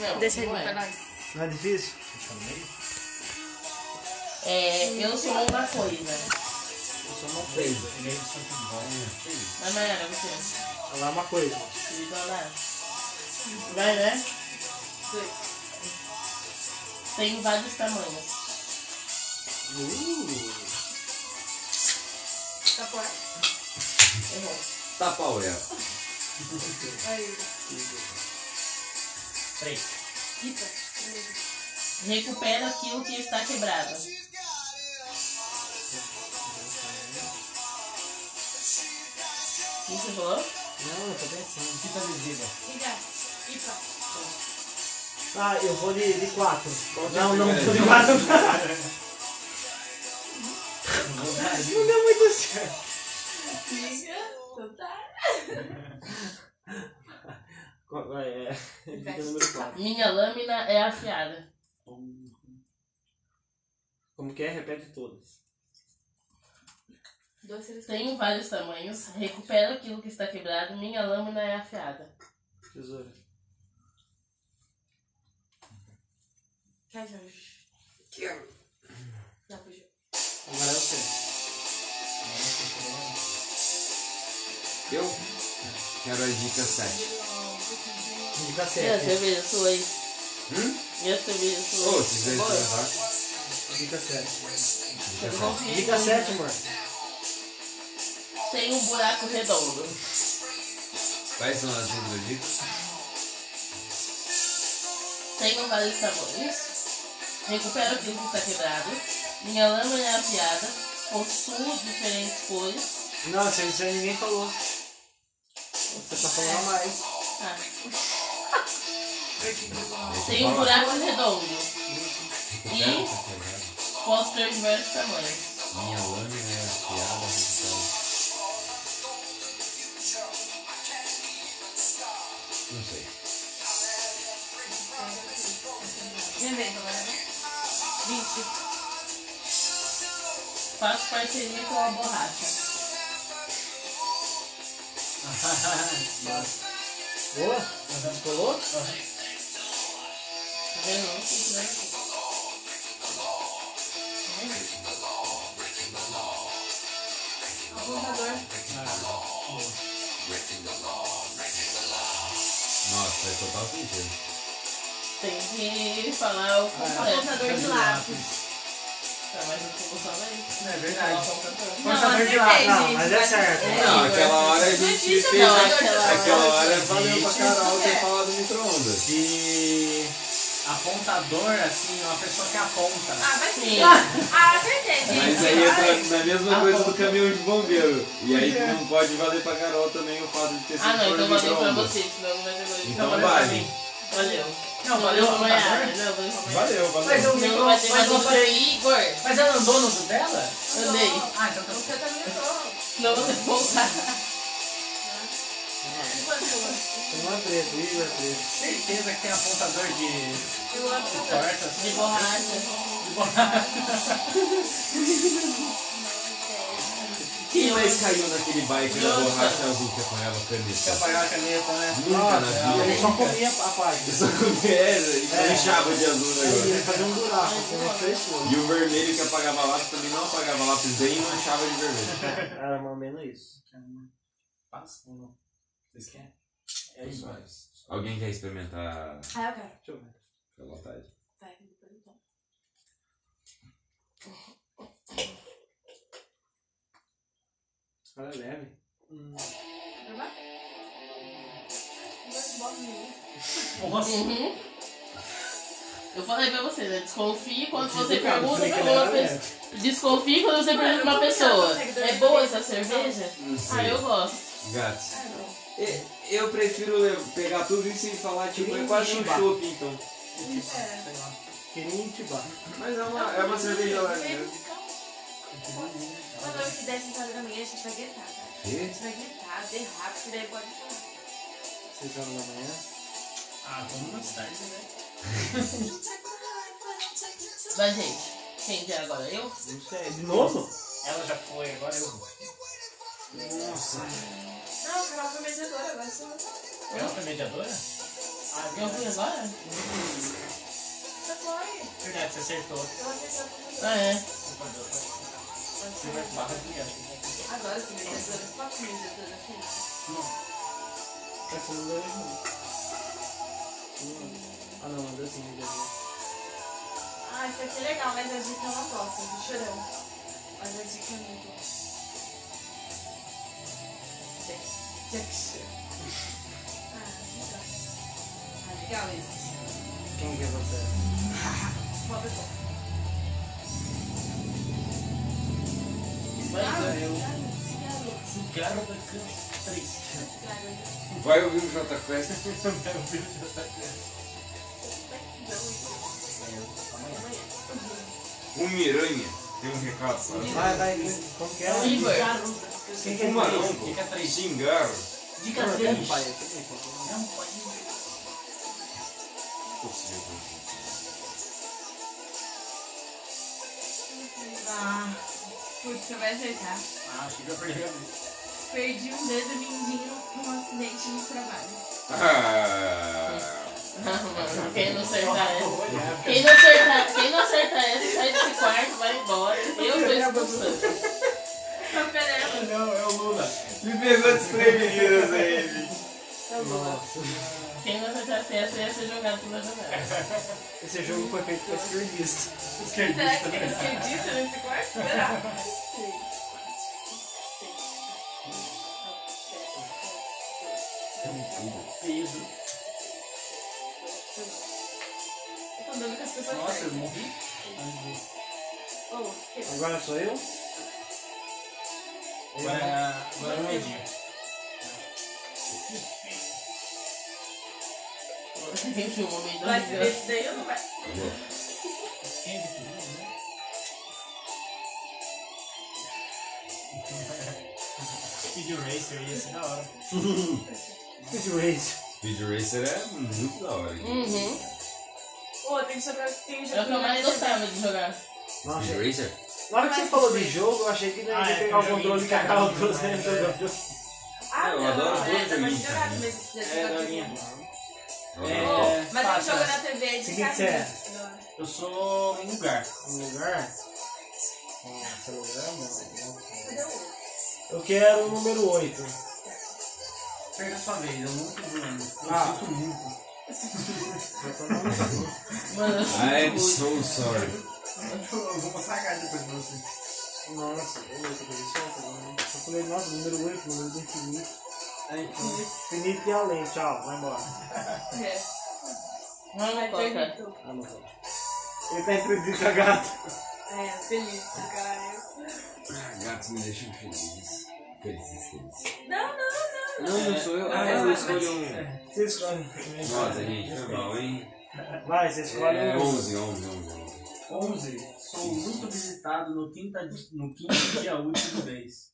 Não, Deixa ele não pra é. nós. Não é difícil? Deixa no meio. É, eu sou uma coisa. Eu sou uma coisa. Ele é de Santo Bom. Mas não era você. Ela é uma coisa. Diga lá. Vai, né? Tem vários tamanhos. Uh, Tá fora. Errou. Tapa a olhada. Aí. Três. Rita. Recupera aquilo que está quebrado. O que você falou? não, eu tô pensando. Fita adesiva. Rita. Ah, eu vou de, de quatro. É Não, não vou de quatro. Não deu muito certo. Então tá. É, dica número quatro. Minha lâmina é afiada. Como que é? Repete todas. Tenho vários tamanhos. Recupera aquilo que está quebrado. Minha lâmina é afiada. Tesoura. Quer, Jorge? Dá pro Jorge. Agora é você. Eu quero a dica 7. Dica E a cerveja sua aí? Hum? E a cerveja sua Ô, se quiser Boa? experimentar. Dica sete. Eu confio. Dica sete, amor. Tem um buraco redondo. Quais são as outras dicas? Tenho vários tamanhos. Recupero aquilo que está quebrado. Minha lâmina é afiada. Possuo diferentes cores. Não, isso aí ninguém falou. Você tá falando mais. Ah. Tem um buraco redondo. E quebrado. posso ter diversos tamanhos. Minha lâmina é afiada, recupera. Não sei. Reventa agora, né? Vinte. Faço parceria com a borracha. Boa? Colou? Tá vendo? Não se. Apontador. Nossa, faz total sentido. Tem que falar o completo. Apontador de lápis. Tá, mas. É verdade. Não, acertei, lá. Não, mas é certo. Não, aquela hora a gente fez. não, aquela Aquela hora valeu pra. Carol ter É. falado do micro-ondas. De apontador, assim, uma pessoa que aponta. Ah, vai sim. Ah, acertei, gente. Mas aí entra na mesma coisa do caminhão de bombeiro. E aí não pode valer pra Carol também o fato de ter sido Ah, não, então valeu pra você, senão não vai. Então valeu pra vale. mim. Valeu. Não, valeu o Não, não é não, valeu pra Valeu, Mas valeu. eu- Não, não Mas valor não pra Igor. Mas ela andou no dela? Andei. Ah, então tá Você também entrou. Senão você voltar. Tem uma preta, Igor é preto. certeza que tem apontador de, Eu assim. De borracha. De borracha. Quem mais caiu naquele bike da borracha azul que apanhava Quer caneta? apagar a caneta, né? Nunca na Ele vida. só comia a página. Só comia e manchava de azul Aí ele fazia um buraco, assim, cores. E o vermelho que apagava lápis também não apagava lápis bem e manchava de vermelho. Era mais ou menos isso. Passa ou não? Vocês querem? É isso. Alguém quer experimentar Ah, eu quero. Deixa eu ver. Fica à vontade. Vai, depois então. Ela é leve. Dois de Nossa. Uhum. Eu falei pra você, né? Desconfie quando você cara, pergunta pra uma pessoa. Desconfie quando você pergunta pra uma pessoa. É boa essa cerveja? Ah, eu gosto. Gatos. Ah, Eu prefiro pegar tudo isso e falar, tipo, é quase um chopp, então. É. Intibar. Mas é uma, é uma cerveja leve. Quando eu quiser sentar na minha, a gente vai gritar, tá? A gente vai gritar, derrar, porque daí pode falar. Seis horas da manhã. Ah, vamos mais tarde, né? Mas, gente, quem quer agora? Eu? Não sei. De novo? Ela já foi, agora eu vou. Nossa. Não, a Carol foi mediadora, agora sou eu. Ela foi mediadora? A Eu fui agora? Você foi. Verdade, você acertou. Eu acertei. Ah, é. Você vai barra ó. Agora sim, vendedora. Quantos vendedores assim? Essa não deu nenhum. Ah não, deu sim, deu sim. Ah, isso aqui é legal, mas a dica é uma próxima, do chorão. Mas a dica é muito boa. Ah, legal. Ah, legal esse. Quem que é você? Uma pessoa. Cigarro. Cigarro da Câncer 3. Cigarro. Vai ouvir o Jota Quest. Amanhã. O Miranha tem um recado para Vai, vai, como que é? Que é Fumarão. Fica três. Xingar. Dica Não, 3. tem pai aqui, tem pai. Não pode. Ah, putz, você vai acertar. Ah, chega a perder. Perdi um dedo mindinho num acidente no trabalho. Ah, Mano, quem não acertar essa. Quem não acertar, quem não acertar essa, sai desse quarto, vai embora. Eu tô expulsando. Tá. Não, é o Lula. me pegou desprevenido, Zé. Nossa. Quem não acertasse essa ia ser jogado pela janela. Esse jogo foi feito por esquerdista. Será que tem esquerdista nesse quarto? Será? Peso. Eu tô dando com as pessoas Nossa, eu morri. Que- Agora sou eu? Agora, agora é o Edinho. Quem filmou meio Vai da se ver isso daí ou não vai? Quem é que? Speed Racer ia ser da hora. Speed Race. Speed Racer é muito da hora. Uhum. Pô, tem que jogar. Tem que É o que eu mais jogar. gostava de jogar. Nossa, Speed Racer? na hora que você falou de jogo, eu achei que não Ah, ia é, pegar o eu controle e de cagar o controle né? jogando. Ah, Eu não, adoro é, todo dá pra joguinho. jogar também se quiser É, jogar Dorinha. também. É, mas jogo né? na TV de Que que carrinho. você é? Eu sou um lugar. Um lugar? Cadê o outro? Eu quero o número 8. Perca a sua vez, eu nunca Bruno. Eu Ah. sinto muito. Eu tô na música. Mano, eu I'm sinto so sorry. Eu vou mostrar a carta depois pra você. Nossa, eu vou ter solta. Eu falei, nossa, número 8, número do infinito. Infinito e além, tchau, vai embora. É. Não, não toca. Permito. Ah, não pode. Ele tá introduzindo a gata. É, feliz, caralho. Ah, gatos me deixam feliz. Feliz, feliz. Não, não, não. Não, não sou eu. Ah, eu escolho um. Você escolhe. Nossa, gente, foi mal, hein? Vai, você escolhe É, um. 11, 11, 11. 11. Sou muito visitado no quinto, no quinto dia útil do mês.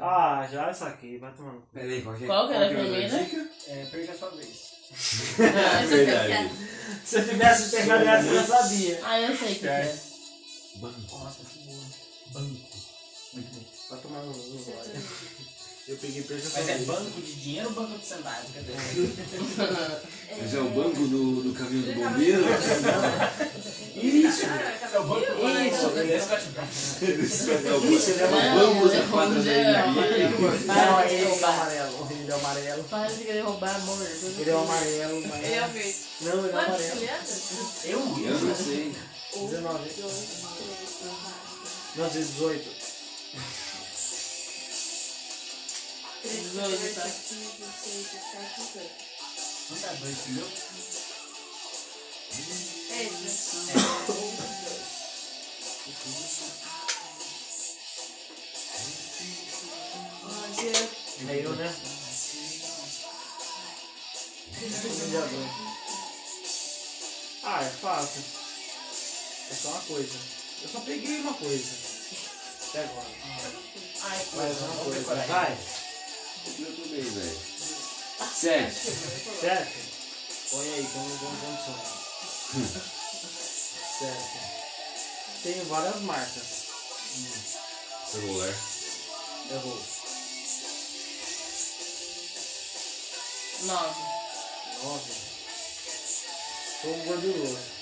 Ah, já saquei, vai tomando. Peraí, qual que é? Qual que era a outra primeira? dica? É, perca a sua vez. Ah, É é. verdade. Se eu tivesse pegado essa, eu já sabia. Ah, eu sei que é. Banco. Nossa, que boa. Banco. Muito bom. Vai tomar no no olho. Eu peguei perca Mas é banco de dinheiro ou banco de centavo? Cadê? Mas é o banco do, do caminho do bombeiro? Isso! É o banco Isso, do. Isso, é o Isso, ele é banco Não, banco é da quadra da é amarelo. Não, ele é roubar. amarelo. Ele é amarelo. Para de querer roubar, amor. Ele é o amarelo, mas. Ele é o verde. Não, ele é Quantos amarelo. Eu? Eu não sei. 19. Não, 18. 18, tá? Não dá dois, entendeu? Esse. É eu, né? Ah, é fácil. É só uma coisa. Eu só peguei uma coisa. Até agora. Ai, Mais uma vamos coisa. Vai. Eu também, velho. Sete. Certo? Põe aí, como como condição. certo. Tenho várias marcas. Celular. Errou. 9. 9. Sou gorduroso.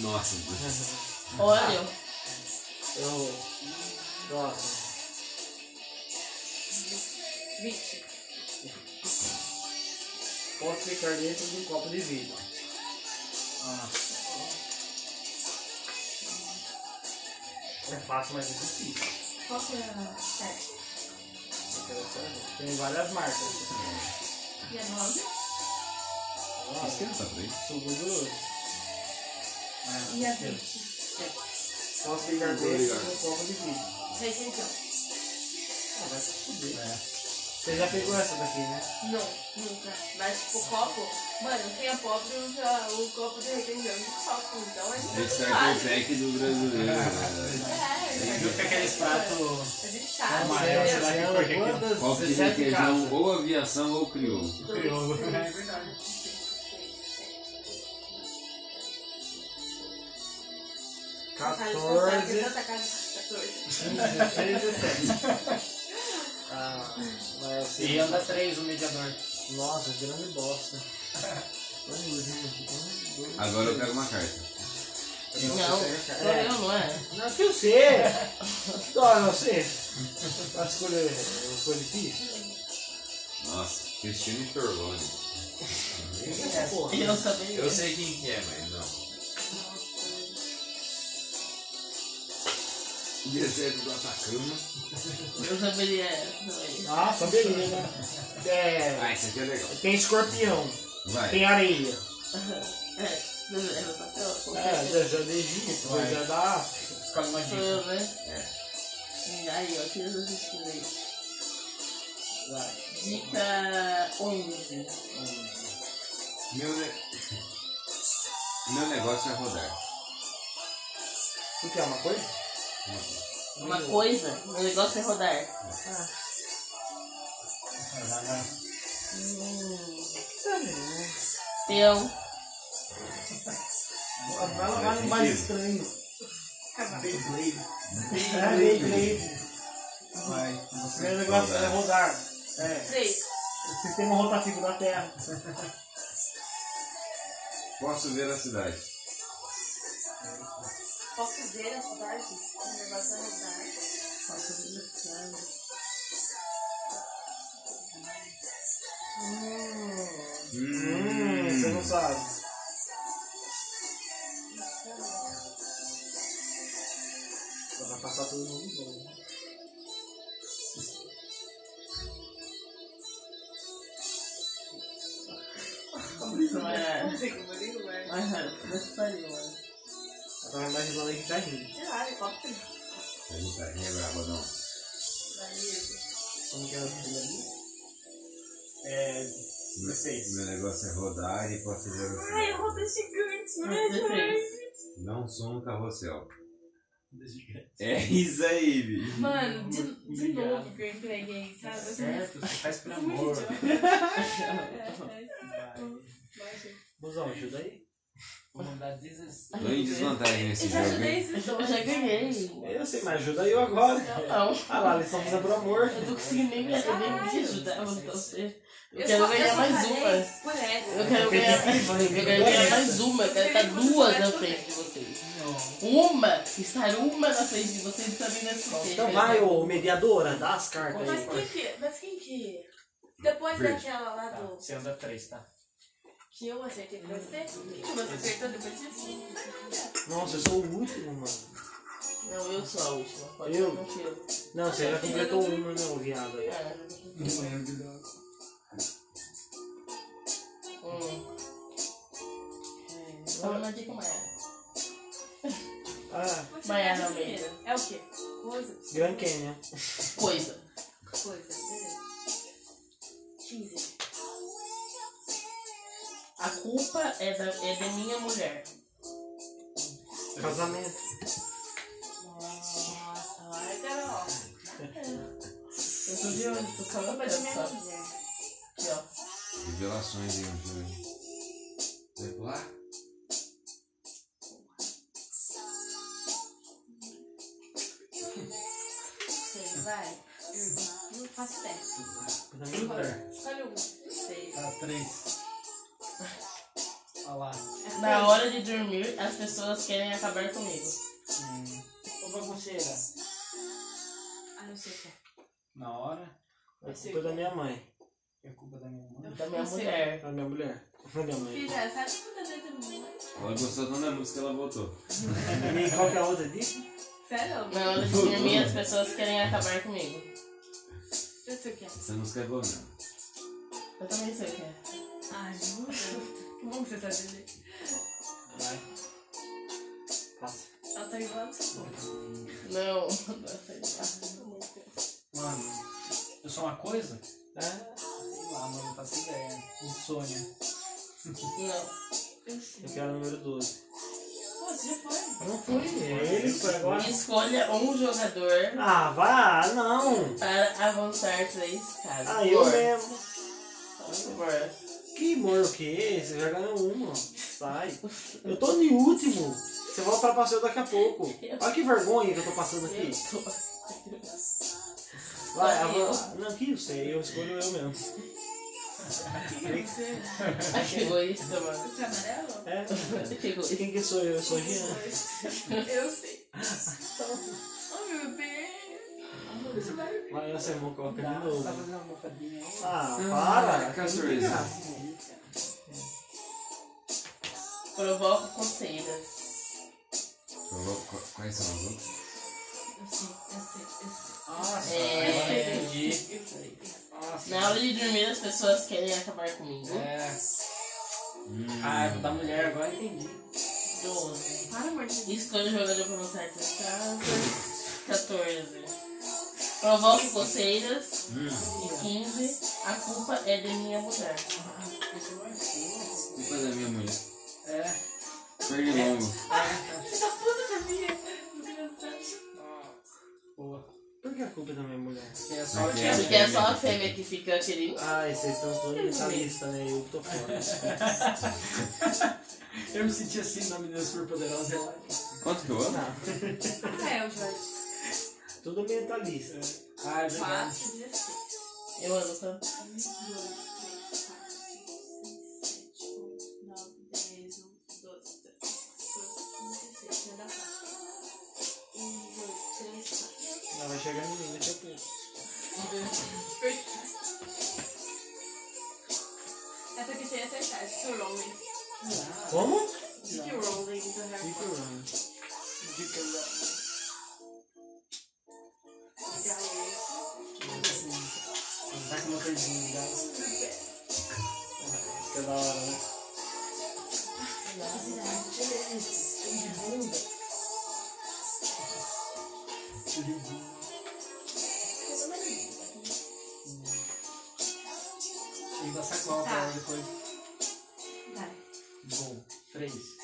Nossa, Olha, Eu. Próximo. 20. Posso ficar dentro de um copo de vidro. Ah, É fácil, mas é difícil. Qual que é a série? Tem várias marcas. E a 9? Olha, esquenta pra aí. sou gorduroso. E a 20? Posso ficar dentro de um copo de vidro. Requeijão. Ah, vai se fuder. Você já pegou essa daqui, né? Não, nunca. Mas tipo, copo. Mano, quem é pobre usa o copo de requeijão de copo. Então é muito Esse é o pack do brasileiro. né? É, viu que aqueles pratos A gente sabe. Amarelo, quantas? Qual que de 17 requeijão? Ou aviação ou crioulo. Crioulo. É verdade. 14, que tanta casa, 14. 16, 17. Ah, mas assim, E anda três o mediador. Nossa, grande bosta. Um, dois, Agora eu quero uma carta. não, sou É. eu, não é? Não, que eu sei. Não, não sei. Pra escolher foi difícil. Nossa, Cristina Torlone. Eu. Eu sei quem que é, mas Deserto do Atacama. Eu saberia essa. Ah, saberia, né? É, Ah, esse aqui é legal. tem escorpião, Vai. tem areia. É, deserto da tela. É, deserto do Egito, Vai. deserto da África. Dica. eu, né? E aí, ó, tira os escuros aí. Vai. Dica 11. Meu, ne... Meu negócio é rodar. O que é uma coisa? Uma coisa, o negócio é rodar. Ah, Hum, né? peão. Vai lá no mais estranho. Beyblade. É, Beyblade. Vai. Meu negócio é rodar. É. 3. Sistema rotativo da Terra. Posso ver a cidade. Posso ver a cidade? O negócio é rodar. Nossa, delicado. Hum, você não sabe. Só vai passar todo mundo bom. né? não é. Não sei como ligo, mas. Puta que pariu, mano. Eu tava imaginando aí que tá rindo. Sei lá, helicóptero. Pergunta, quem é brabo não? Como que é o vídeo ali? É. 16. Meu negócio é rodar e posso ver a Ai, cidade. roda gigante, não é 16. Não sou um carrossel. É isso aí, bicho. Mano, de, de novo que eu entreguei, sabe? Eu Certo, você faz por amor. É, é. Busão, ajuda aí. Vou mandar 16. Tô em desvantagem nesse Eu já jogo, ajudei esses Eu dois. já ganhei. Eu sei, mas ajuda eu agora. Não, Ah lá, eles estão fazendo por amor. eu não consegui nem me, eu nem me ajudar você. Eu Eu quero só- eu ganhar só mais uma. Eu quero ganhar mais uma. Eu quero ganhar mais uma. Eu quero estar duas na frente de vocês. Uma, estar uma na frente de vocês também não é suficiente. Então vai, ô mediadora, dá as cartas Mas aí. quem que. Mas quem que. Depois Verde. daquela lá Tá, do. você anda 3, tá? Que eu acertei pra você? Que você acertou depois disso? Nossa, eu sou o último, mano. Não, eu sou a última. Pode Eu? ser não você já completou uma, não, viado. É. Não da. Hum. É, Vamos na dica Maiara. Ah, Baiana Almeida. É o quê? Coisa. Grand Canyon. Coisa. Coisa. Beleza. 15. A culpa é da, é da minha mulher. Casamento. Nossa, larga, ó. Eu tô de olho, tô só de minha mulher. Aqui, ó. Revelações aí, deixa eu ver. Vai pular? Sei, vai. Hum. Não faço. Super. Escolhe um. Não sei. Tá, três. Olha lá. É Na três. hora de dormir, as pessoas querem acabar comigo. Hum, Ô bagunceira. Ah, não sei o que é. na hora. É culpa da minha mãe. É culpa da minha mãe. Da minha sei. mulher. Da minha mulher. Da minha mãe. Filha, sabe tá dentro do mundo? Ela gostou tanto da música, ela voltou. E qual que é a outra disso? Sério? Na hora de dormir, as pessoas querem acabar comigo. Eu sei o que é. Essa música é boa mesmo. Eu também sei o que é. Ai, juro. Que bom que você sabe ler. Vai. Passa. Ela tá igual. Não, não. Mano, eu sou uma coisa? É. Sei lá, mano, não faço ideia. Insônia. Não. Eu sei. Eu quero o número 12. Pô, você já foi? Não foi ele, foi agora. Escolha um jogador Ah, vá, não. para avançar três casas. Ah, eu Por. mesmo. Por favor. Que mor o quê? Você já ganhou uma. Sai. Eu tô em último. Você vai ultrapassar eu daqui a pouco. Olha que vergonha que eu tô passando aqui. Vai, avança. Não, que eu sei, eu escolho eu mesmo. Você, Ai, que egoísta, mano. você é amarelo? É. Que egoísta. Quem que sou eu? Eu sou o Jean. Eu sei. Oh, meu Deus. Você vai Vai, você vou colocar de Tá novo. fazendo uma almofadinha aí? Ah, Ah, para. Graça. Provoca coceiras. Qu- Quais são as outras? Eu sei, eu sei, eu sei. Nossa, É. agora eu entendi. Na hora de dormir, as pessoas querem acabar comigo. É. Hum. Ah, é da mulher, agora eu entendi. 12. Para, amor de Deus. Escolha o jogador para avançar três casas. 14. Provoca coceiras. Hum. E 15. A culpa é de minha mulher. Culpa da minha mulher. É. Pernilongo. Filho da puta, sabia? Desgraçado. Boa. Por que a culpa é da minha mulher? É só Aqui que é. Porque é só a fêmea que fica querendo. Ai, vocês estão todos mentalista, né? Eu tô fora. Eu me senti assim na menina super poderosa. Quanto que eu amo? Ah, é o Jorge. Tudo mentalista. Ah, é verdade. 4, 16. Eu amo tanto. 1, 2, 3, 4, 5, 6, 7, 8, 9, 10, 11, 12, 13, 14, 15, 16. Vai dar 4. 1, 2, 3, 4. Ela vai chegar em mim daqui a pouco. Essa aqui sem acertar. J.K. Rowling. Como? J.K. Rowling do Harry Fica Potter. rando. Dica lá. Tá com uma coisinha já. Fica da hora, né? E da sacola pra ela depois. Vai. Bom, três.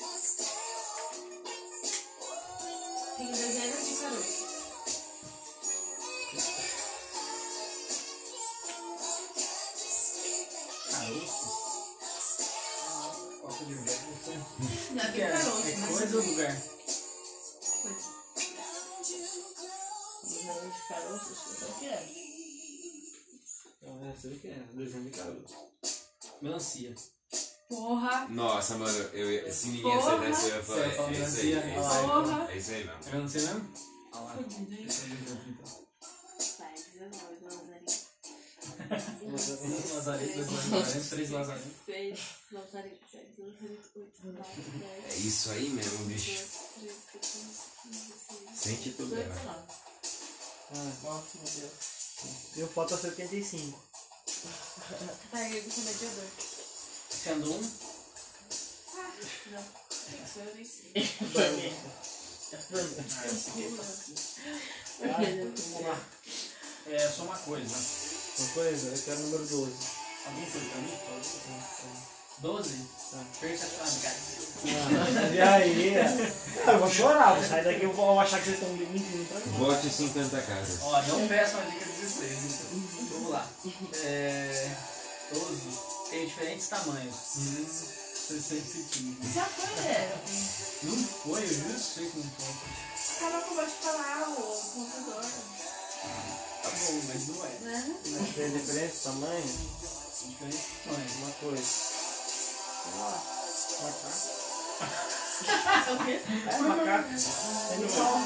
Então, essa aqui é desenho de garoto. Melancia. Porra. Nossa, mano, eu, ia- se ninguém Porra. isso, eu ia falar. Você ia falar É isso aí, melancia? é isso Ah, aí. Porra. É isso aí mesmo. É melancia mesmo? Olha lá. Fodido, hein? Esse é o exemplo, então. Vai, 19, Lazarinho. Lazarento, dois lazarentos, três lazarentos. 6, Lazarento, 7, Lazarento, 8, 9, 10. É isso aí mesmo, bicho. 13, 14, 15, 16. Sente tudo, 18, né? 19. Ah, Nossa, meu Deus. eu falta 75. Tá, eu sou mediador. Sendo um, Ah, não. Isso eu nem sei. Mim. Vamos lá. é só uma coisa. Uma coisa, eu quero o número 12. Alguém foi pra mim? Doze? Tá. Perca a sua cara. Ah, e aí? Ah, eu vou chorar, vou sair daqui eu vou achar que vocês estão mentindo pra mim. Vote 50 casas. Ó, não peça uma dica 16, então. Vamos lá. É. 12 tem diferentes tamanhos. Hum, 60 centímetros. Já foi dessa. Não foi, eu juro que sei como foi. Acaba com o de falar, o computador. tá bom, mas não é. Né? Tem diferença de tamanho? Diferente de tamanho. Uma coisa. Lá. Macaco. O quê? É, macaco. Animal.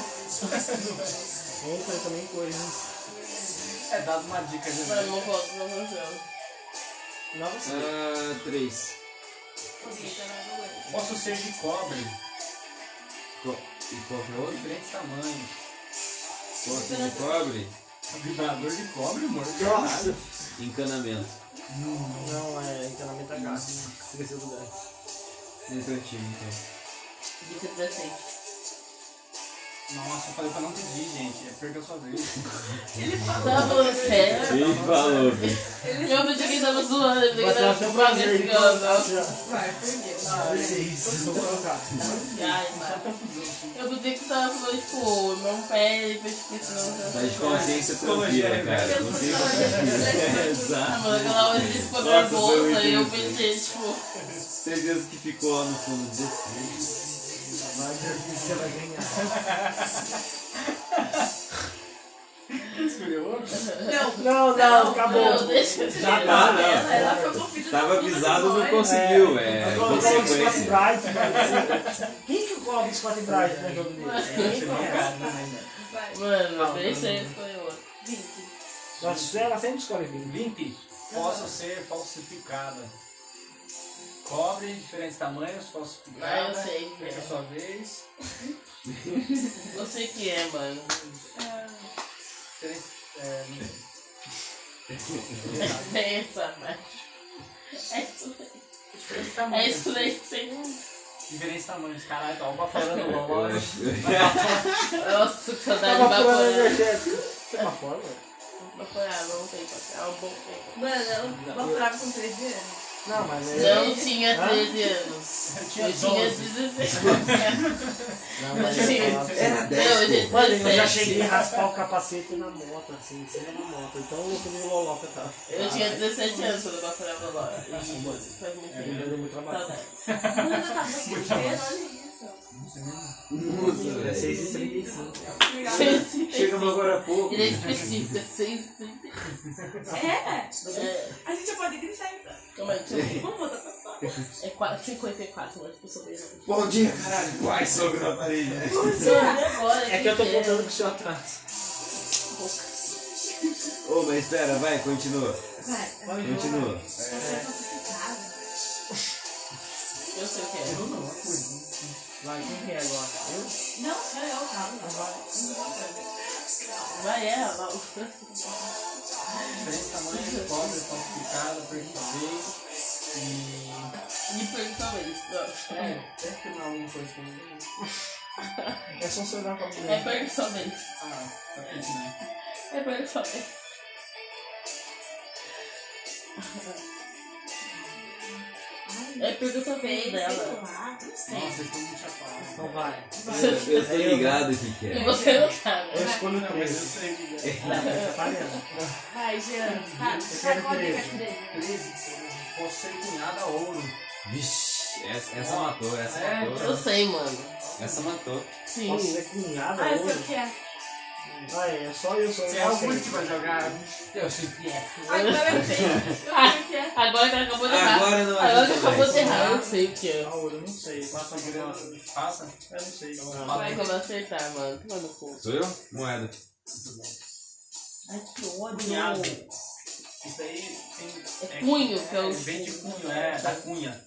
Entra também coisas. É dado uma dica, Vai, né? não volto pra você. Não você. Ah, três. Posso ser de cobre, Co- E que é o outro? diferentes tamanhos. Poça de cobre? Vibrador de cobre, amor. Nossa. Encanamento. Não, é encanamento a gato. Esqueci do lugar. Definitivo, então. Dica 16. Nossa, eu falei pra não pedir, gente. É perca a sua vez. Tava falando sério? Ele falou, bicho. Eu pensei que ele tava zoando, que ele Vai ter tava seu prazer. Vai, perdeu. Ah, seis. Vou colocar. Ai, mano. Eu pensei que você tava falando, tipo, não pede, depois tipo, Tá você de consciência tranquila, cara. Consciência tranquila. É, Ah, Exato. mano, aquela hora de pôr a Nossa, foi bolsa muito e eu pensei, tipo, Certeza que ficou lá no fundo 16. Vai ver se você vai ganhar. Escolheu outro? Não, Não, não, acabou. não, deixa eu Já tá, não. ela, ela foi conferida Tava avisado, não conseguiu. É Scott consequência. Bright, né? Quem que coloca o Scott Bright no jogo dele? Ninguém conhece. Vai. Mano, deixa eu escolher outro. 20. Nossa, ela sempre escolhe 20. 20. Posso ser falsificada. Cobre, diferentes tamanhos, falsificada. Ah, eu sei. Perca a sua vez. Eu sei que é, mano. Diferentes. É, É essa, mas. É isso aí. diferentes É isso daí que você. Diferentes tamanhos. Caralho, tá uma falando igual. Nossa, que saudade de Tava falando Baforã. energético. Você tá fora, velho? Baforã, não tem papel, é um bom tempo. Mano, ela baforava com 13 anos. Não, mas é. Não tinha Hã? 13 anos. Eu tinha 16 Não, mas Sim. é. Não, eu Mano, eu já 17. cheguei a raspar o capacete na moto, assim, em cima da moto. Então eu comi o loloca, tá? Eu tinha 17 anos quando eu baforava lá. E faz muito É, tempo. muito trabalho. Saudades. Mano, eu tava crescendo, olha isso. Nossa, É velho. 6h35. Legal. Chegamos agora há pouco. Ele é específico, é 6 É, É, a gente já pode gritar então. calma aí, deixa eu ver. Vamos voltar pra sala. É 4, 54, mas eu sou bem. Bom dia, caralho. Vai, sogra na parede. né? Mano, agora? É que eu tô contando com o seu atraso. Ô, mas espera, vai, continua. Vai. Continua. Você é falsificado. Eu sei o que é. Vai, quem que é agora? Eu? Não, só eu, calma. Vai, é, vai. Diferentes tamanhos, cobre, falsificada, perca a sua vez. E. Me perguntou isso. É, até que não alguma coisa comigo. É só você olhar pra mim. É isso. Ah, tá pensando. É perguntou É pergunta Sei, vez dela. sei lá, não sei. Nossa, estão muito chapados. Então vai. Eu, eu tô ligado o que que E é. você não sabe. Eu escolho Não, mas eu 13. sei o que é. Não, você tá vendo? Vai, Jean. Vai, Eu quero qual é que é 13. 13? 13. Posso ser cunhada a ouro. Vixe, essa, essa matou, essa É, matou. Eu sei, mano. Essa matou. Sim. Posso ser cunhada Ah, eu sei hoje? o que é. Ah, é só eu sou Você eu. é o último a jogar. Eu sei o que é. Agora eu sei. Eu sei o que é. Agora que ela acabou de errar. Agora não Agora que acabou de errar, eu sei o que é. Ah, eu não sei. Passa a grana. Passa. Eu não sei. Então, Vai que eu vou acertar, mano. Toma no cu. Sou eu? Moeda. Ai, que ódio. Cunhado. Isso aí tem. É cunho, que é o- Vem de cunho, é, da cunha.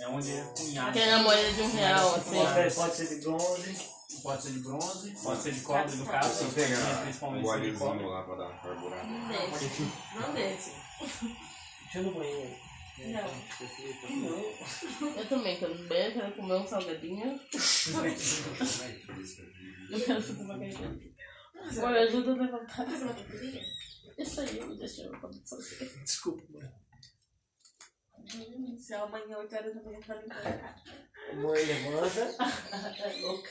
É onde é cunhado. Aquela moeda de um real, assim. Pode, pode ser de bronze. Pode ser de bronze, pode ser de cobre, no caso. Se pegar for principalmente o ser de cobre. lá pra dar uma carburada. Não desce. Não desce. Deixa eu no banheiro. Não. Eu também quero beber, quero comer um salgadinho. Eu quero fazer uma galinha. Olha, ajuda a levantar. Isso aí, me deixa eu fazer. Desculpa, mãe. Se amanhã, 8 horas da manhã, pra limpar a cara. Amor, levanta. É louca.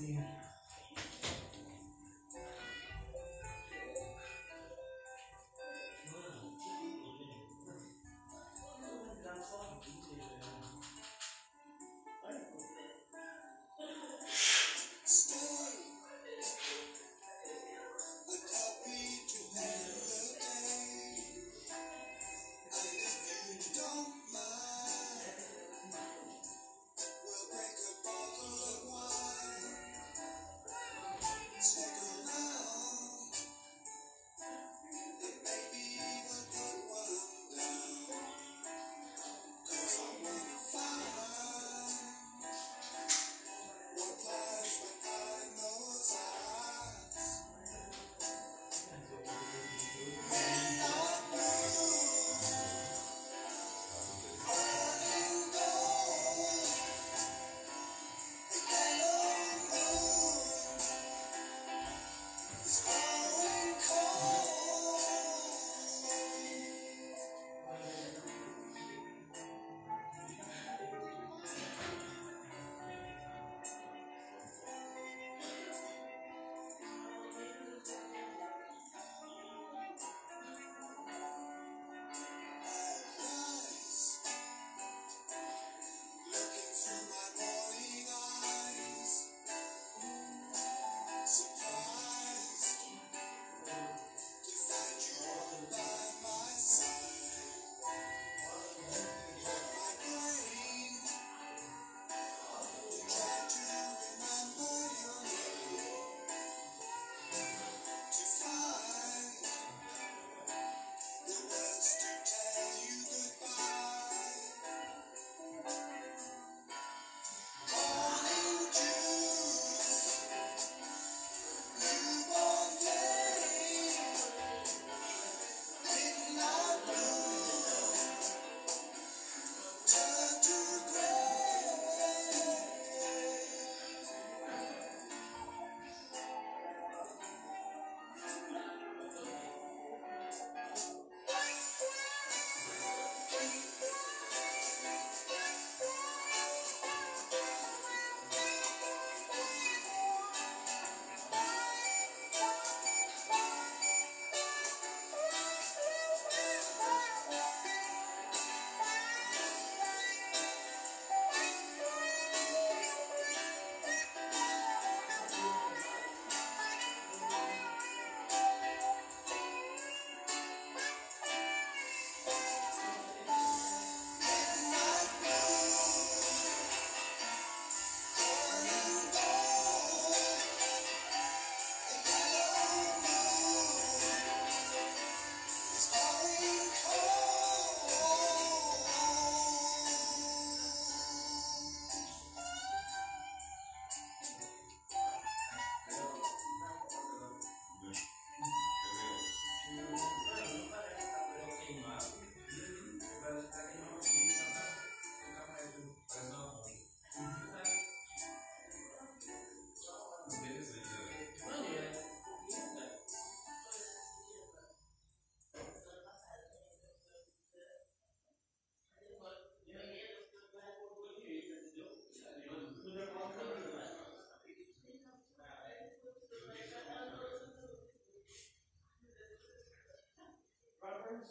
Deus.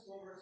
Lord,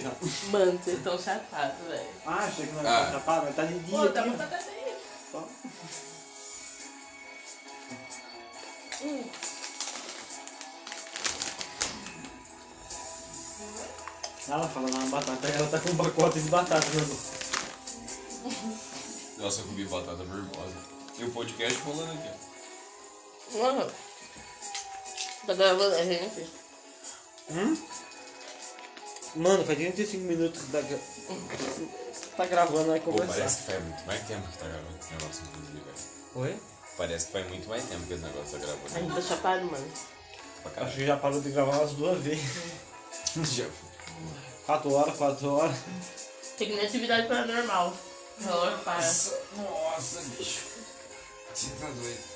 já. Mano, vocês estão chapados, velho. Ah, achei que não Ah. era chapado, mas tá de dia Pô, dá aqui. pra botar bem. ó. Hum. Ela fala na batata, ela tá com um pacote de batata, né? Nossa, eu comi batata vermelha. E o podcast rolando aqui. Mano. Tá gravando a gente? Hum? Mano, faz 35 minutos que tá, gra- tá gravando, vai Pô, conversar. parece que faz muito mais tempo que tá gravando esse negócio, inclusive, velho. Oi? Parece que faz muito mais tempo que esse negócio tá A gravando. gente tá chapado, mano. Acho que já parou de gravar umas duas vezes. Já 4 horas, 4 horas. Tem que nem atividade paranormal. Relógio para. Nossa, bicho. Você tá doido.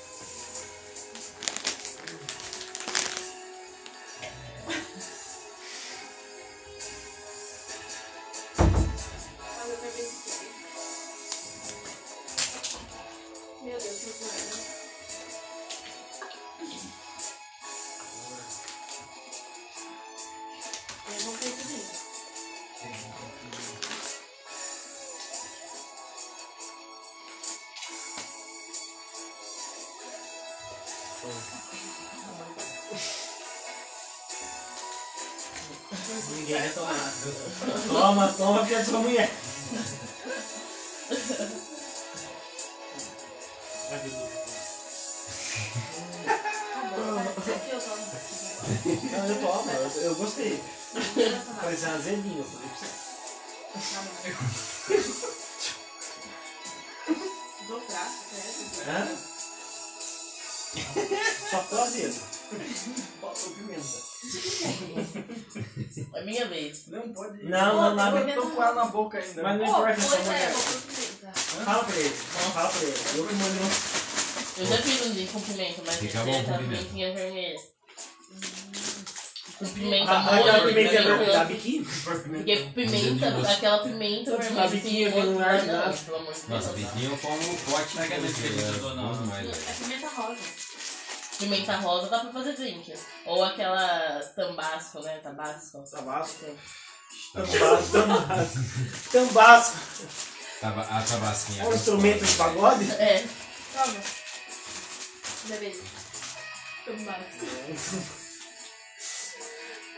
Com ela na boca ainda. Mas não Pô, importa, pois sua é, mulher. vou pimenta. Fala pra ele, fala pra ele. Eu que mando. Eu já fiz um de com pimenta, mas Fica bom com aquela pimenta. pimentinha vermelha. Com pimenta Ah, Aquela pimenta vermelha da biquíni? Porque pimenta, aquela pimenta vermelha. ficar biquinho, tem não arde não, nada. pelo amor de Deus. Nossa, biquinho eu como um pote é dona. bom demais, velho. É pimenta rosa. Pimenta rosa dá pra fazer drink. Ou aquela tambasco, né? Tabasco. Tabasco. Bom. Tambasco, tambasco. Tambasco. Tava- A tabasquinha. É um instrumento de pagode? É. Toma. Beleza. Toma básico.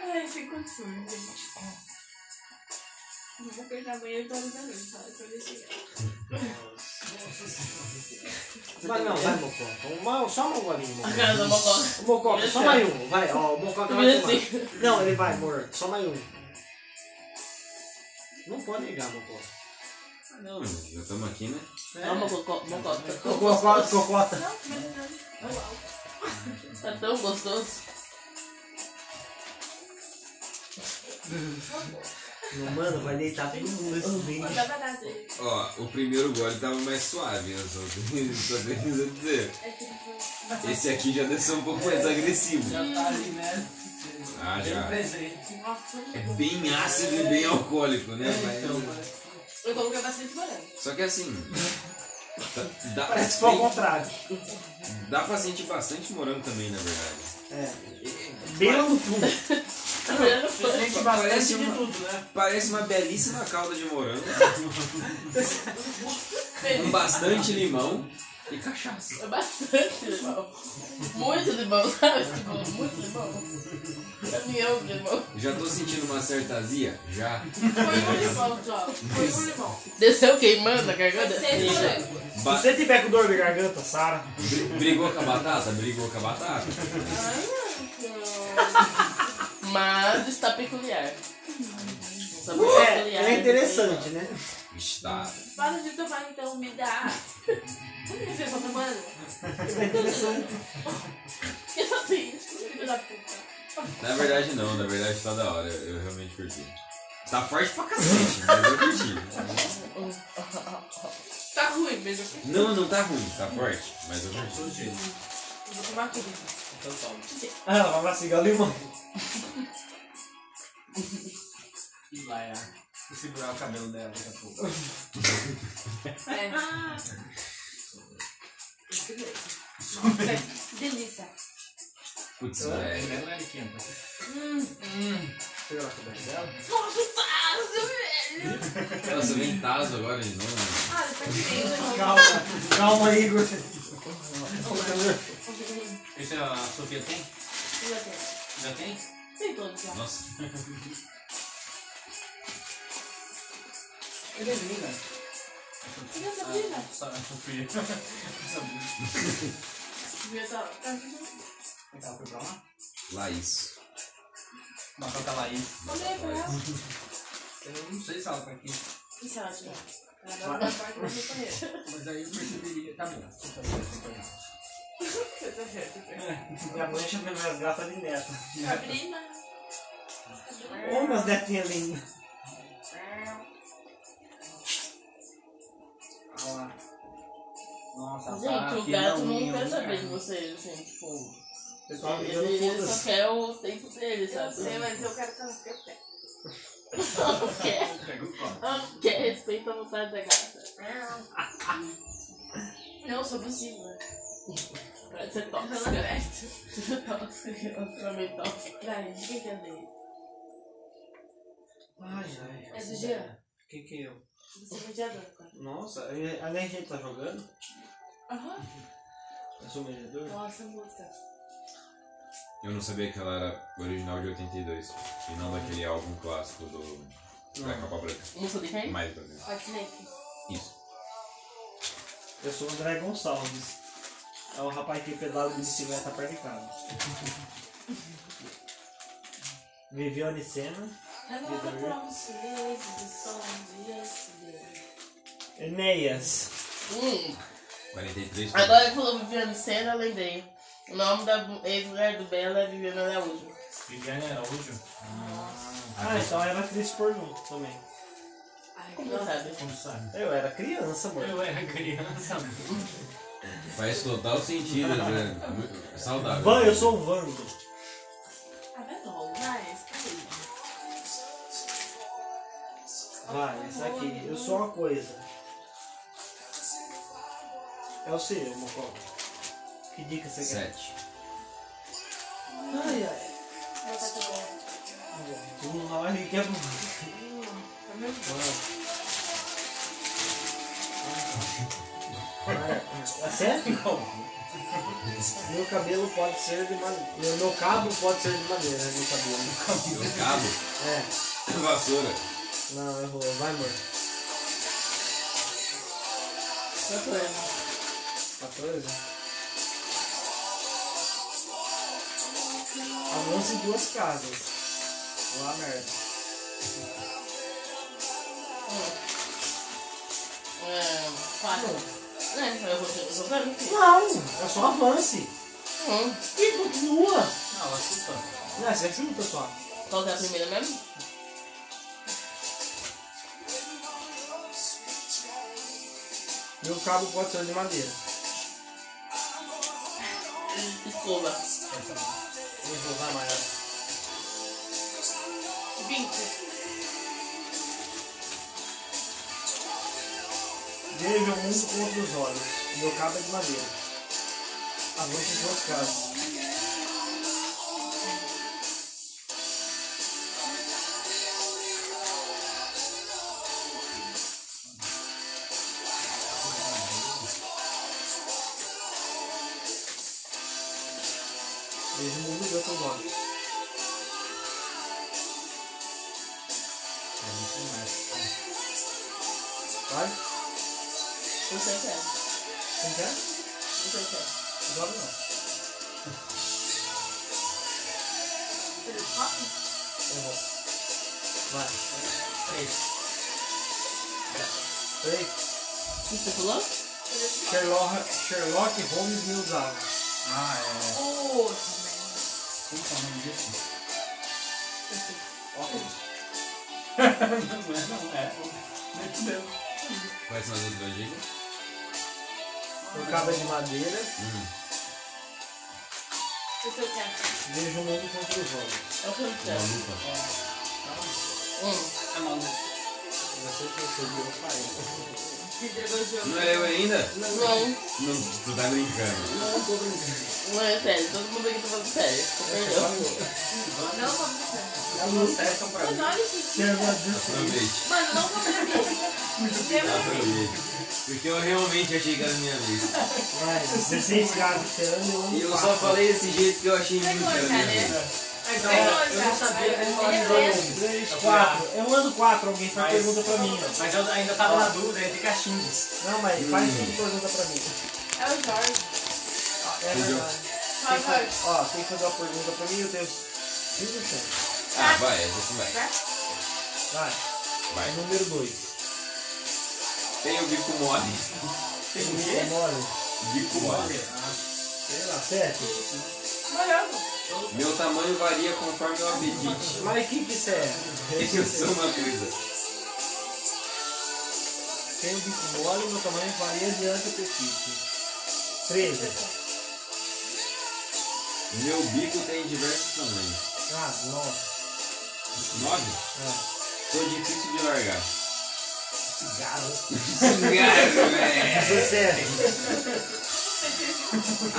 Ai, sem condições, gente. Não vou perder amanhã e tô avisando, sabe? Quando eu chegar. Mas não, vai, Mococa. Uma, só uma golinha, A Mococa. mococa. Só mais um. Vai, ó, o Mococa vai tomar. Não, ele vai, amor. Só mais um. Não pode negar, Mococa. Ah, não, já estamos aqui, né? Ó, mococa. mococa. Cocota, cocota. Não, não. Uau. Tá tão gostoso. Mano, vai deitar todo mundo. Ó, o primeiro gole tava mais suave, né? Só a dizer. É foi- Esse aqui já desceu um pouco mais agressivo. Já tá ali, né? Ah, já. Presente. É bem ácido e bem alcoólico, né? Então, Mas- Eu coloquei bastante morango. Só que assim. Dá, Parece que foi ao contrário. dá pra sentir bastante morango também, na verdade. É. Bem lá no fundo. Parece uma- tudo, né? Parece uma belíssima calda de morango. com bastante limão e cachaça. É bastante limão. Muito limão, sabe? Tipo, muito limão. Caminhão de limão. Já tô sentindo uma certa azia? Já. Foi um limão só. Foi um limão. Desceu queimando a garganta? Se Ba- você tiver com dor de garganta, Sara. bri- brigou com a batata? Brigou com a batata. Mas está peculiar. Sabor É, peculiar. é interessante, né? Está. Para de tomar então, me dá. Por que você tá tomando? É interessante. Que só tem isso. Filho da puta. Na verdade não, na verdade tá da hora, eu, eu realmente curti. Tá forte pra cacete, mas eu curti. Tá ruim mesmo. Não, não tá ruim, tá forte, mas eu curti. Vou tomar tudo. Então toma. Ah, ela vai mastigar o limão. E vai, ah. Vou segurar o cabelo dela daqui a pouco. É. Delícia. Putz, É, velho. ela é quente. Hum. Hum. Você viu a cabeça dela? Nossa, o Tazo, velho! Ela, você vem Tazo agora né? Ah, ele tá direito. Calma, calma, Igor. Esse a Sofia tem? Já tem. Já tem? Tem todos já. Nossa. Ele é linda. Você já sabia, né? A Sofia. Sabia. Devia estar. Tá foi pra lá? Laís. Matou a Laís. Onde é que ela? Eu não sei se ela tá aqui. E se ela tiver? Mas aí eu perceberia. Tá bom. Você tá certo. Você tá certo. Minha mãe chama minhas gatas de neta. Sabrina. Ô, meus netinhos lindos. Olha lá. Nossa, Gente, o gato não quer saber de vocês, assim, tipo. Pessoal, Ele, ele só quer o tempo dele, Eu sabe? sei, mas eu quero que ela fique perto. Não quer. Não quer, respeita a vontade da gata. Não, sou possível. Vai ser tóxica. tóxica, relacionamento tóxico. Vai, de quem que é dele? Ai, ai. É do Jean? Quem que é eu? Você é mediador, cara. Nossa, é- além de gente tá jogando, Aham. eu sou mediador. Nossa, música. Eu não sabia que ela era original de 82 e não daquele álbum clássico do da Não. capa branca. Música de quem? Mais pra dentro. Hot Snake. Isso. Eu sou o André Gonçalves. É o rapaz que pedala de bicicleta perto de casa. Viviane Senna. Enéas. Hum, 43 agora que falou Viviane Senna, eu lembrei. O nome da ex-mulher do Bela é Viviane Araújo. Viviane Araújo? Ah, então era atriz pornô também. Ai, Como nossa. sabe? Como sabe? Eu era criança, amor. Eu era criança. Faz total sentido, né? Muito Saudável. Van, eu sou o Vando. Ah, vai logo, vai. Vai, esse aqui. Eu sou uma coisa. É o seu, Mocó. Que dica você quer? 7. Ai, ai. Meu pai tá bom. Hum, na hora que é bom. Tá mesmo? É sério? Meu cabelo pode ser de madeira. Meu, meu cabo pode ser de madeira, né? Meu cabelo. Meu cabo. É. Vassoura. Não, errou. Vai, amor. 14? Avança em duas casas. Lá merda. É, quatro. É, eu vou ver aqui. Não, é só avance. Hum, E continua. Não, ela chuta. Não, você chuta só. qual é a primeira mesmo? Meu cabo pode ser de madeira. Escova. Eu vou usar mais. 20. Veja o mundo com outros olhos. Meu cabo é de madeira. Avance em duas casas. É madeira. Hum. Esse eu quero. Vejo o mundo com outros olhos. É o que eu quero. Hum. É maluco. Você que eu sou meu pai. Se entregou o jogo. Não é eu ainda? Não, Não, tu tá brincando. Não, tô brincando. não é sério. Todo mundo aqui tá falando sério. Você. Não, vamos ver. Elas acertam pra Mas olha Você é uma 16. Aproveite. Mano, não vou pra mim. Porque eu realmente achei que era a minha vez. Vai, 16 gatos esse ano E eu só quatro. falei desse jeito que eu achei muito que era a minha vez. Então, eu não sabia como falar de dois. Três, quatro. Eu ando quatro, alguém faz Mas- pergunta pra mim. ó. Mas eu ainda tava na dúvida entre cachimbos. Não, mas faz Hum. cinco perguntas pra mim. É o Jorge. É. Qual Tem que, Jorge? ó, tem que fazer uma pergunta pra mim, eu tenho cinco chances. Ah, vai, essa aqui vai. Vai, Vai. é número dois. Tem o bico mole. Tem o quê? mole. Bico mole. Sei lá, sete. Meu tamanho varia conforme o apetite. Mas o que que isso é? Eu sou uma coisa. Tem o bico mole, meu tamanho varia diante do apetite. 13. Meu bico tem diversos tamanhos. Ah, nossa. Nove? Ah. Sou difícil de largar. Cigarro. Cigarro, velho. 17.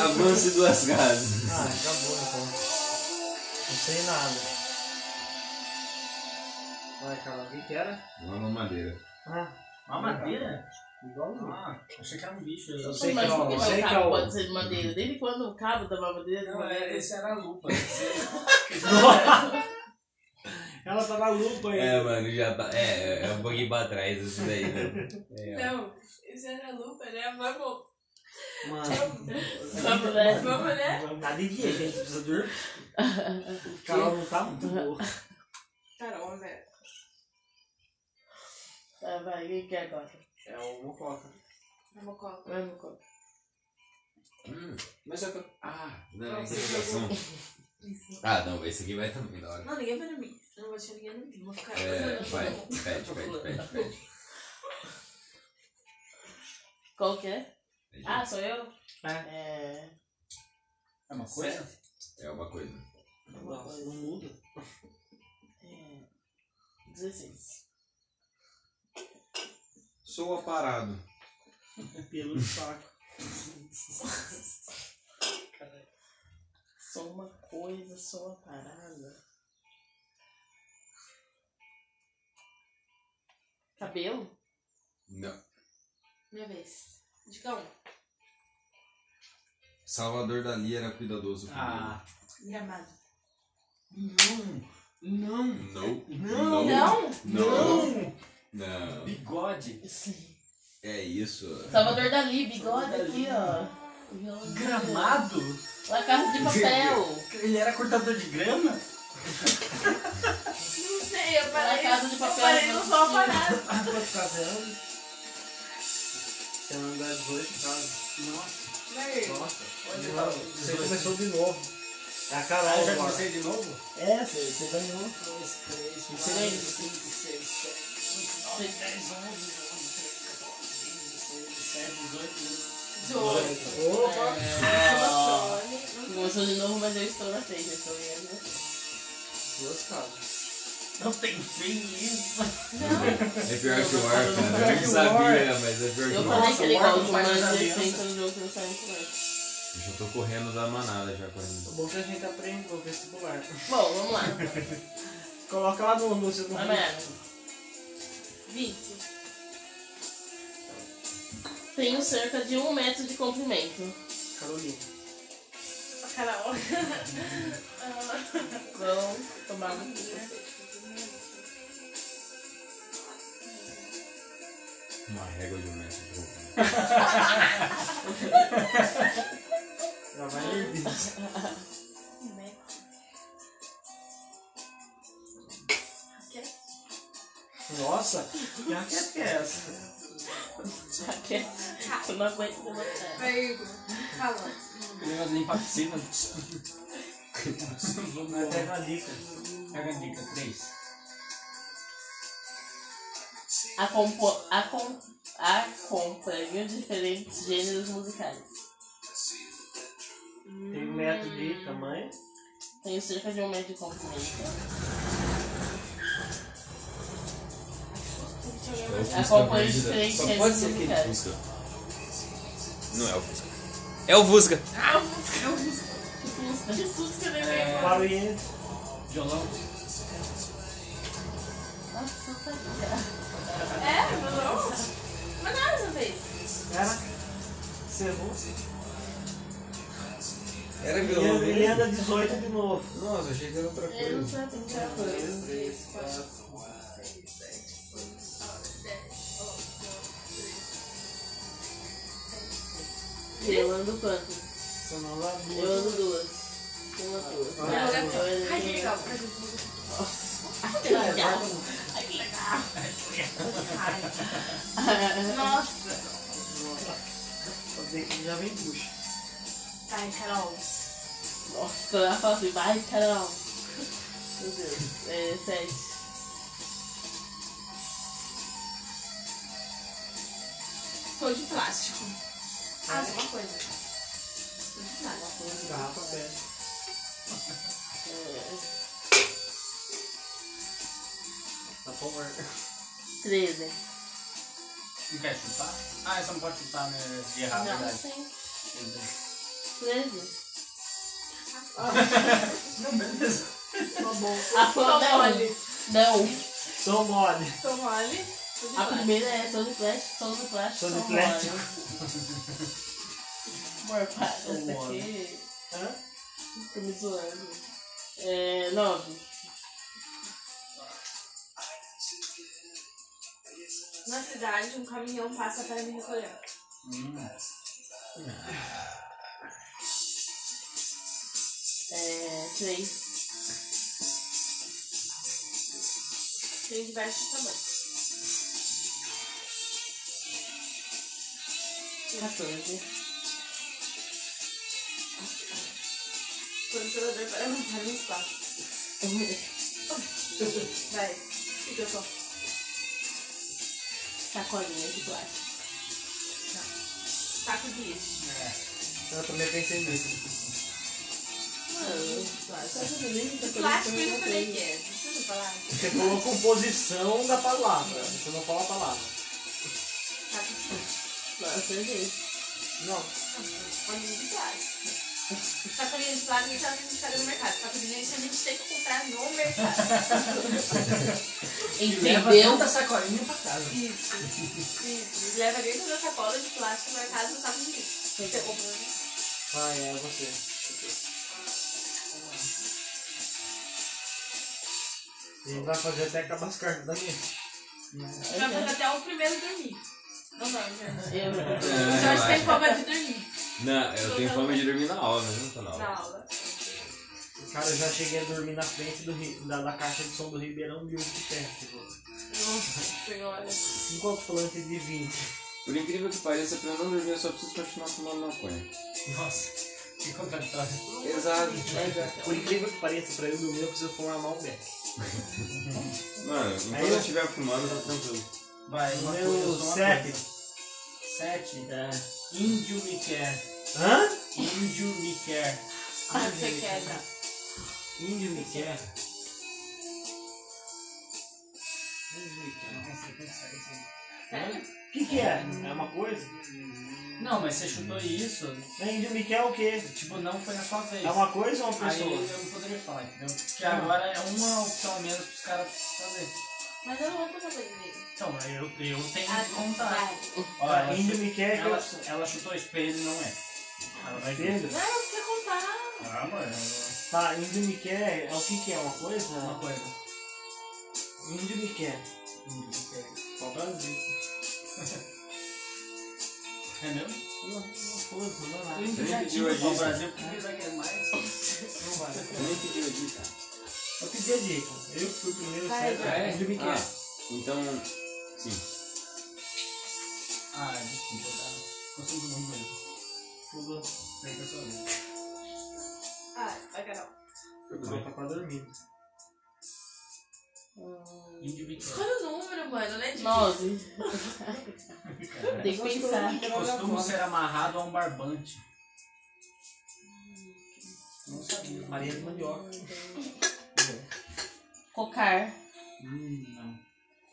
Avance duas casas. Ah, acabou então. Não sei nada. Vai, Carol, o que que era? Uma mamadeira. Ah, Uma madeira? igualzinho. Ah, achei que era um bicho. Eu Mas sei que é o- que eu meu sei que é cabo o- pode ser de madeira? Desde quando o cabo da é Não, madeira? é, esse era a lupa. Ela tá na lupa aí. É, mano, já tá. É, é um pouquinho pra trás isso daí, né? É. Não, isso era a lupa, né? Vamos. Mano. Vamos, né? Vamos, né? Nada de dia, gente. Precisa dormir. Carol não tá muito boa. Carol, velho. Tá, vai, quem quer agora? É o Mococa. Vamos coca. Vai, meu corpo. Hum, mas é que. Ah, não, concentração. Ah, não, esse aqui vai também da hora. Não, ninguém vai dormir. Eu não vou deixar ninguém dormir. Vou ficar. É, vai, pede, pede, pede, pede. Qual que é? Ah, sou eu? É. É. É uma coisa? É uma coisa. Nossa, não muda. é 16. Sou aparado. Pelo saco. Sou uma coisa, sou uma parada. Cabelo? Não. Minha vez. Digão. Salvador Dali era cuidadoso comigo. Ah. Gramado. Não. Não. Não. Não. Não. Não? Não. Não. Bigode. Sim. É isso. Salvador Dali, bigode aqui, ó. Gramado? La Casa de Papel. Ele era cortador de grama? Não sei, eu parei. La Casa de eu Papel. parei no sol parado. Ah, é ano? Você anda 18 casas. Nossa. Nossa. Onde Não, tá? Você começou de novo. É a Carol Ah, eu já agora. comecei de novo? É, você, você ganhou. 2, 3, Isso 4, aí. 5, 6, 7, 8, 9, 10, 11, 12, 13, 14, 15, 16, 17, 18, 18. Opa! Começou de novo, mas eu estou na frente. Eu estou você. Duas casas. Não tem fim isso. Não. É pior que o né? Eu não que o sabia, mas é pior que Eu o falei Arca. que ele o faz mas as ele senta no jogo que não sai muito mais. Eu já tô correndo da manada já O correndo. bom é que a gente aprende no vestibular. Bom, vamos lá. Coloca lá no anúncio do Maiara. 20. Tenho cerca de um metro de comprimento. Carolina. Carol. Vão tomar muito. Uma régua de um metro de comprimento. Já vai nervinho. Nossa, que que é essa? Jaquete. Eu não aguento. É. Vai, Igor. Fala. O negócio de limpar a piscina. Pega a dica. Pega a dica, 3. Acompo... Acom... Acompanho diferentes gêneros musicais. Tem um metro de tamanho. Tenho cerca de um metro de comprimento. É Acompanha os três Só é pode ser aquele Fusca. Não é o Fusca. É o Fusca. Ah, o Fusca. É o Fusca. Fusca. Que Fusca, né? né? É... Barulhinho. Violão. Nossa, tá eu só É, violão. Mas não era essa vez. Era. Você é errou? Era violão. É- ele, ele anda 18 de novo. Nossa, achei que era outra coisa. Ele não tinha 30 coisa. 3, 4, 4. Treze, Eu ando quanto? Eu ando duas. Uma, duas. Ah, duas. eu ando Ai, que duas. legal. Ai, que legal. Ai, que legal. Nossa. Já vem puxa. Ai, Carol. Nossa, ela fala assim, vai, Carol. Meu Deus. É, sete. Sou de plástico. Ah, só uma coisa. De plástico. Garrafa. É, Tá bom, treze. Não quer chutar? Ah, você não pode chutar né, de errado, Não. verdade. Sim. Beleza. Treze. Não, beleza. Tá bom. A Sou não. mole. Não. Sou mole. Sou mole. Sou de A plástico. primeira é sou de plástico, sou de plástico. Sou de plástico. mole. Amor, para. Mole. aqui. Hã? Tô me zoando. É, nove. Na cidade, um caminhão passa para me recolher. Hum. É, três. Tem diversos tamanhos. 14. Controlador para avançar no espaço. Vai. O que eu sou? Sacolinha de plástico. Saco de lixo. É. Eu também pensei nisso. Plástico de lixo, Plástico e não falei que é. Não falar. Você falou a composição da palavra. Você não fala a palavra. Saco de lixo. Nossa, gente. Não. Sacolinha de plástico. Sacolinha de plástico a gente pega no mercado. Saco de lixo a gente tem que comprar no mercado. Leva Entendeu? tanta sacolinha pra casa. Isso. Isso. Leva dentro da sacola de plástico no mercado o saco de lixo. Você compra no Ah, é você. A gente vai fazer até acabar as cartas da minha. Vai fazer até o primeiro dormir. Não vai, Jorge. Eu não O Jorge tem fama de dormir Não, eu tenho fome de dormir na aula, mas não tô na na aula. aula. Cara, eu já cheguei a dormir na frente do, Ri- da, da caixa de som do Ribeirão Music Festival. Nossa senhora. Cinco alto-falantes de 20. Por incrível que pareça, pra eu não dormir, eu só preciso continuar fumando maconha. Nossa, que contraditório. Exato. Por incrível que pareça, pra eu dormir eu preciso fumar mal um beck. Mano, enquanto Aí eu eu- estiver fumando, tá tranquilo. Vai, uma coisa, Número só uma 7. coisa. Sete. É. Índio me quer. Hã? Índio me quer. Ah, você quer já. Índio me quer. Índio me quer. Nossa, que sério. O que, que é? É uma coisa? Não, mas você chutou isso, É, índio me quer é o quê? tipo, não foi na sua vez. É uma coisa ou uma Aí pessoa? eu não poderia falar, entendeu? Porque agora é uma opção menos pros caras fazer. Mas eu não vou contar pra ninguém. Então, eu, eu tenho Ah, que contar. Ó, Tá, ela, índio me quer que ela, ela chutou espelho não é. Ela vai Espelho? Não, não precisa contar. Ah, mano. Tá, índio me quer é o que que é? Uma Uma coisa? coisa. Índio me quer. Índio me quer. Só Brasil. É mesmo? Não, não foda-se, não é nada. Índio já pediu tinha a o dica. Brasil, por que vai querer mais? Não vai. Eu nem pedi a dica. Eu pedi a dica. Eu fui o primeiro, Vai, certo? vai. Índio me quer. Ah, então, sim. Ah, desculpa, tá? Carol. Só tá pra dormir. Hum, Índio me quer. Escolhe o número, mano. Não é difícil. Nove. Tem que pensar. Costumo ser amarrado a um barbante. Não sabia. Maria de mandioca. Cocar. Hum, não.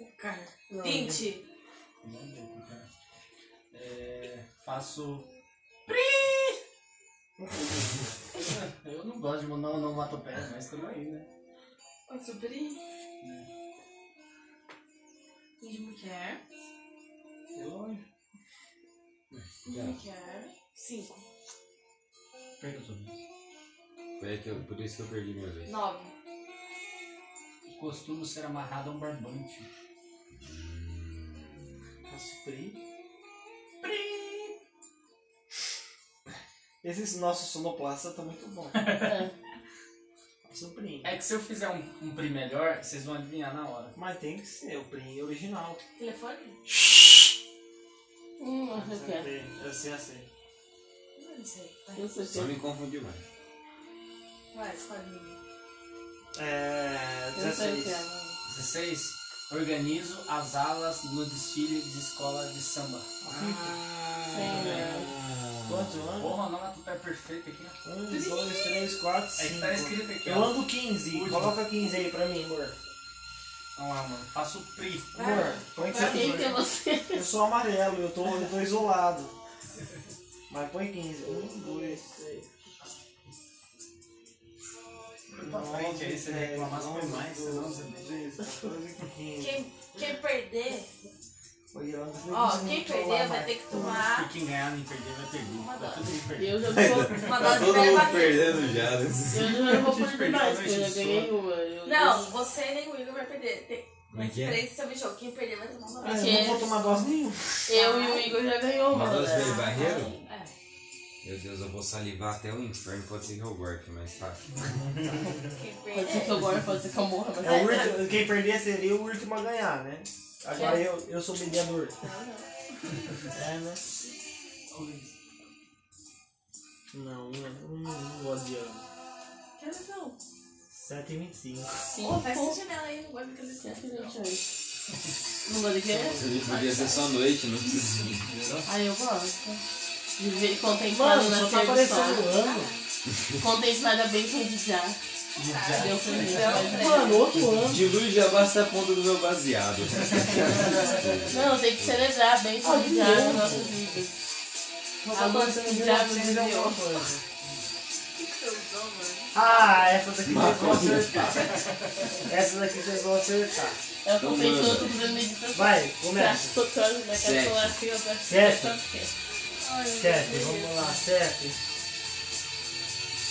O cara. Tinte. Cara. É, faço. Eu não gosto de mandar onomatopeia, mas estamos aí, né? Posso abrir? De mulher. Relógio. De mulher. Cinco. Perca sua vez. Foi aquilo, por isso que eu perdi minha vez. Nove. Costumo ser amarrado a um barbante. Raspri. Esse nosso sonoplasta tá muito bom. É. Prim. É que se eu fizer um, um PRI melhor, vocês vão adivinhar na hora. Mas tem que ser, o Prim original. Telefone? Hum, não sei o que é. Eu sei, eu sei. Eu não sei. Vai. Eu sei Só é. me confundiu mais. Vai, escolhe. É. Eu sei o que 16. é. 16. Organizo as alas no desfile de escola de samba. Senhor. Quantos anos? Porra, o nome é perfeito aqui. ó. Um, dois, três, quatro, É que cinco. tá escrito aqui, Eu ó. ando 15. Último. Coloca 15 aí pra mim, amor. Vamos lá, mano. Faço PRI. Amor, põe Pra quem 15. que é você? Eu sou amarelo, eu tô, eu tô isolado. Mas põe 15. Um, dois, três. Pra frente aí, você reclamar, põe mais, senão você- 13, 14, 15. Quem, quem perder, ó, quem perder vai ter que tomar E quem ganhar nem perder vai perder. Uma Vai dose. mundo perder. Eu já vou. uma Tá dose de todo mundo perdendo já. né? Eu já não vou perder mais, porque eu já ganhei uma. Eu- Não, você nem o Igor vai perder. Tem Como é que é? três seu jogo. Quem perder vai tomar uma Ah, dose. eu não vou tomar dose nenhuma. Eu e o Igor já ganhou uma. Uma dose né? de barreiro? É. Meu Deus, eu vou salivar até o inferno. Pode ser Hogwarts, mas tá. Quem Pode ser que perder. eu agora, pode ser que eu morra, mas É o último, quem perder seria o último a ganhar, né? Agora É. eu, eu sou mediador. Não, não. É, né? Não, não, não, não gosto de ano. Que horas são? 7 e 25. Pô, fecha a janela aí, não gosto daquele Sete e vinte e oito. Não gosta de quê? Podia ser só noite, não precisa. Ai, eu gosto. De ver contemplado Mano, na só tá aparecendo ano. Contemplado a bênção de já. Deu pra mim. Mano, outro ano. De luz já basta a ponta do meu baseado. Não, tem que celebrar a bênção de já nas nossas vidas. A luz aparecendo que já nos 1900 alguma enviou. coisa. O que você usou, mano? Ah, essa daqui vocês vão acertar. Essa daqui vocês vão acertar. É o que eu manda. tô fazendo meditação. Vai, Tá começa. tocando na Sete. assim, eu tô Sete. Meu Sete, vamos lá, sete.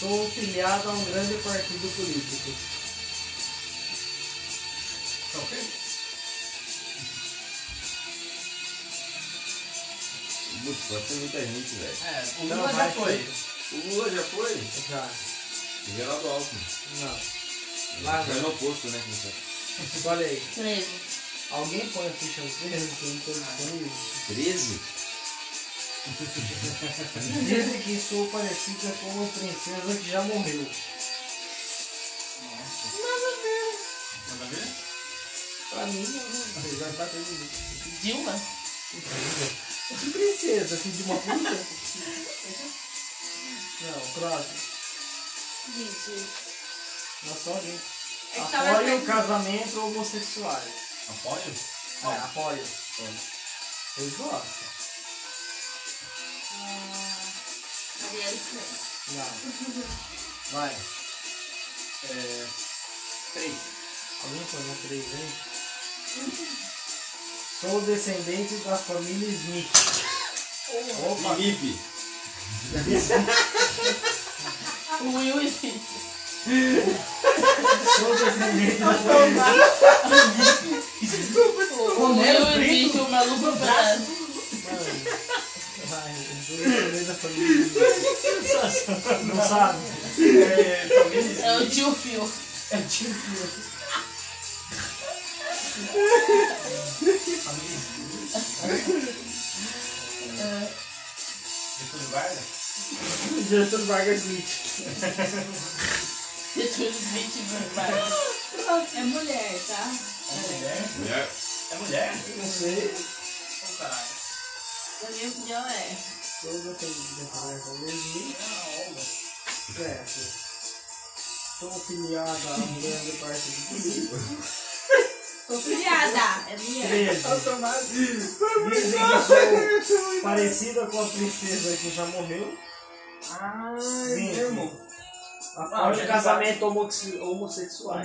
Sou filiado a um grande partido político. Tá ok? Putz, pode ser muita gente, velho. É, o Não, Lula já vai, foi. O Lula já foi? Já. Geraldo Alckmin. Não. Vai, foi no oposto, né? Olha aí. 13. Alguém põe a ficha no 13 que eu não tô disponível? 13? Dizem que sou parecida com uma princesa que já morreu. Manda ver? Pra mim, não. Vai bater de mim. Dilma? Que princesa, filho de uma puta? Não, próximo. Gente, Não só alguém. é Apoio casamento homossexuais. Apoio? É, apoio. Gostam? Ah, Não. Vai. É. Três. Alguém no 3 aí? Sou descendente da família Smith. Opa! Felipe. O Will Smith. Sou descendente da família O Will Smith, o maluco do braço. Mano. Vai, eu sou descendente da família Smith. Não sabe? É. Família É o tio Phil. É tipo. Getúlio Vargas? Getúlio Vargas Smith. Getúlio Smith Vargas. É mulher, tá? É mulher? Mulher. É mulher? Não sei. Ô caralho. Na minha opinião é. Sou descendente da família. É Olga. Certo. Sou filiada a um grande partido político. Sou filiada. É minha. 13. Dizem que sou parecida com a princesa que já morreu. Ah, Vinte. irmão. Apoio já casamento homosse- homossexual.